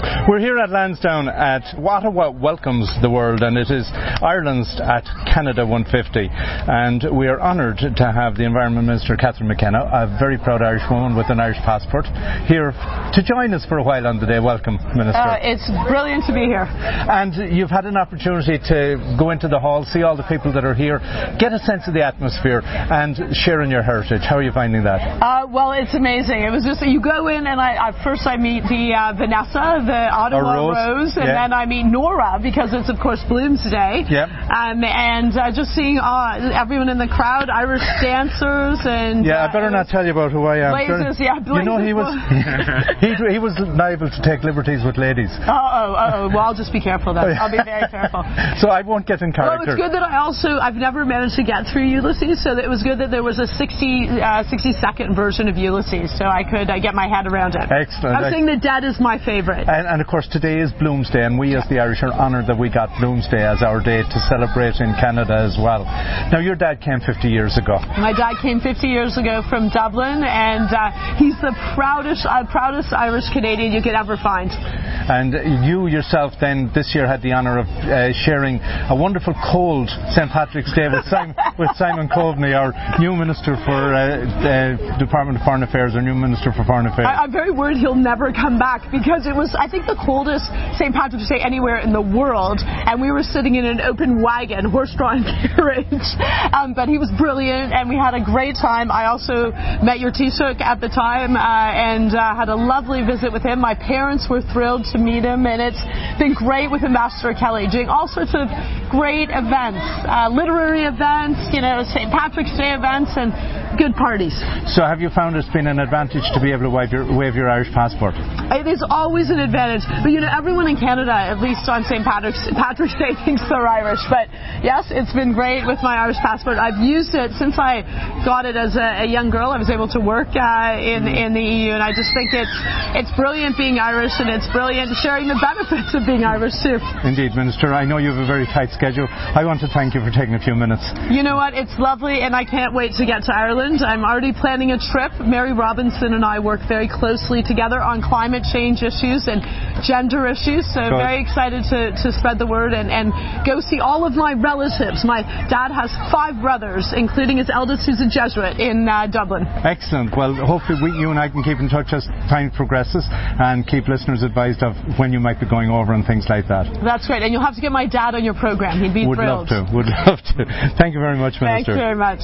We're here at Lansdowne at Ottawa Welcomes the World, and it is Ireland's at Canada 150. And we are honoured to have the Environment Minister, Catherine McKenna, a very proud Irish woman with an Irish passport, here to join us for a while on the day. Welcome, Minister. Uh, it's brilliant to be here. And you've had an opportunity to go into the hall, see all the people that are here, get a sense of the atmosphere, and share in your heritage. How are you finding that? Uh, well, it's amazing. It was just you go in, and I, I first I meet the uh, Vanessa, the Ottawa Rose, Rose, and yeah. then I meet Nora because it's of course Bloomsday. Yeah. Um, and uh, just seeing uh, everyone in the crowd, Irish dancers, and Yeah, uh, I better it not tell you about who I am. Blazes, yeah, You know, he was he, he was liable to take liberties with ladies. Oh, oh, oh, oh, well, I'll just be careful then. I'll be very careful. So I won't get in Well, it's good that I also I've never managed to get through Ulysses, so it was good that there was a 60 uh, 60 second version of Ulysses, so I could uh, get my head around it. Excellent. I was saying the Dead is my favorite. And, and of course, today is Bloomsday, and we as the Irish are honoured that we got Bloomsday as our day to celebrate in Canada as well. Now, your dad came 50 years ago. My dad came 50 years ago from Dublin, and uh, he's the proudest uh, proudest Irish Canadian you could ever find. And you yourself then this year had the honour of uh, sharing a wonderful cold St Patrick's Day with Simon, with Simon Coveney, our new Minister for uh, uh, Department of Foreign Affairs, our new Minister for Foreign Affairs. I, I'm very worried he'll never come back because it was, I think, the coldest St. Patrick's Day anywhere in the world, and we were sitting in an open wagon, horse-drawn carriage. Um, but he was brilliant, and we had a great time. I also met your Taoiseach at the time, uh, and uh, had a lovely visit with him. My parents were thrilled to meet him, and it's been great with Ambassador Kelly, doing all sorts of great events, uh, literary events, you know, St. Patrick's Day events, and good parties. so have you found it's been an advantage to be able to wave your, wave your Irish passport? It is always an advantage. But you know, everyone in Canada, at least on St. Patrick's, Patrick's Day, thinks they're Irish. But yes, it's been great with my Irish passport. I've used it since I got it as a, a young girl. I was able to work uh, in in the EU, and I just think it's it's brilliant being Irish, and it's brilliant sharing the benefits of being Irish too. Indeed, Minister. I know you have a very tight schedule. I want to thank you for taking a few minutes. You know what? It's lovely, and I can't wait to get to Ireland. I'm already planning a trip. Mary Robinson and I work very closely together on climate change issues and gender issues, so Good. very excited to, to spread the word and, and go see all of my relatives. My dad has five brothers, including his eldest, who's a Jesuit in uh, Dublin. Excellent. Well, hopefully we, you and I can keep in touch as time progresses and keep listeners advised of when you might be going over and things like that. That's great, and you'll have to get my dad on your program. He'd be Would thrilled. love to. Would love to. Thank you very much, Thank you very much.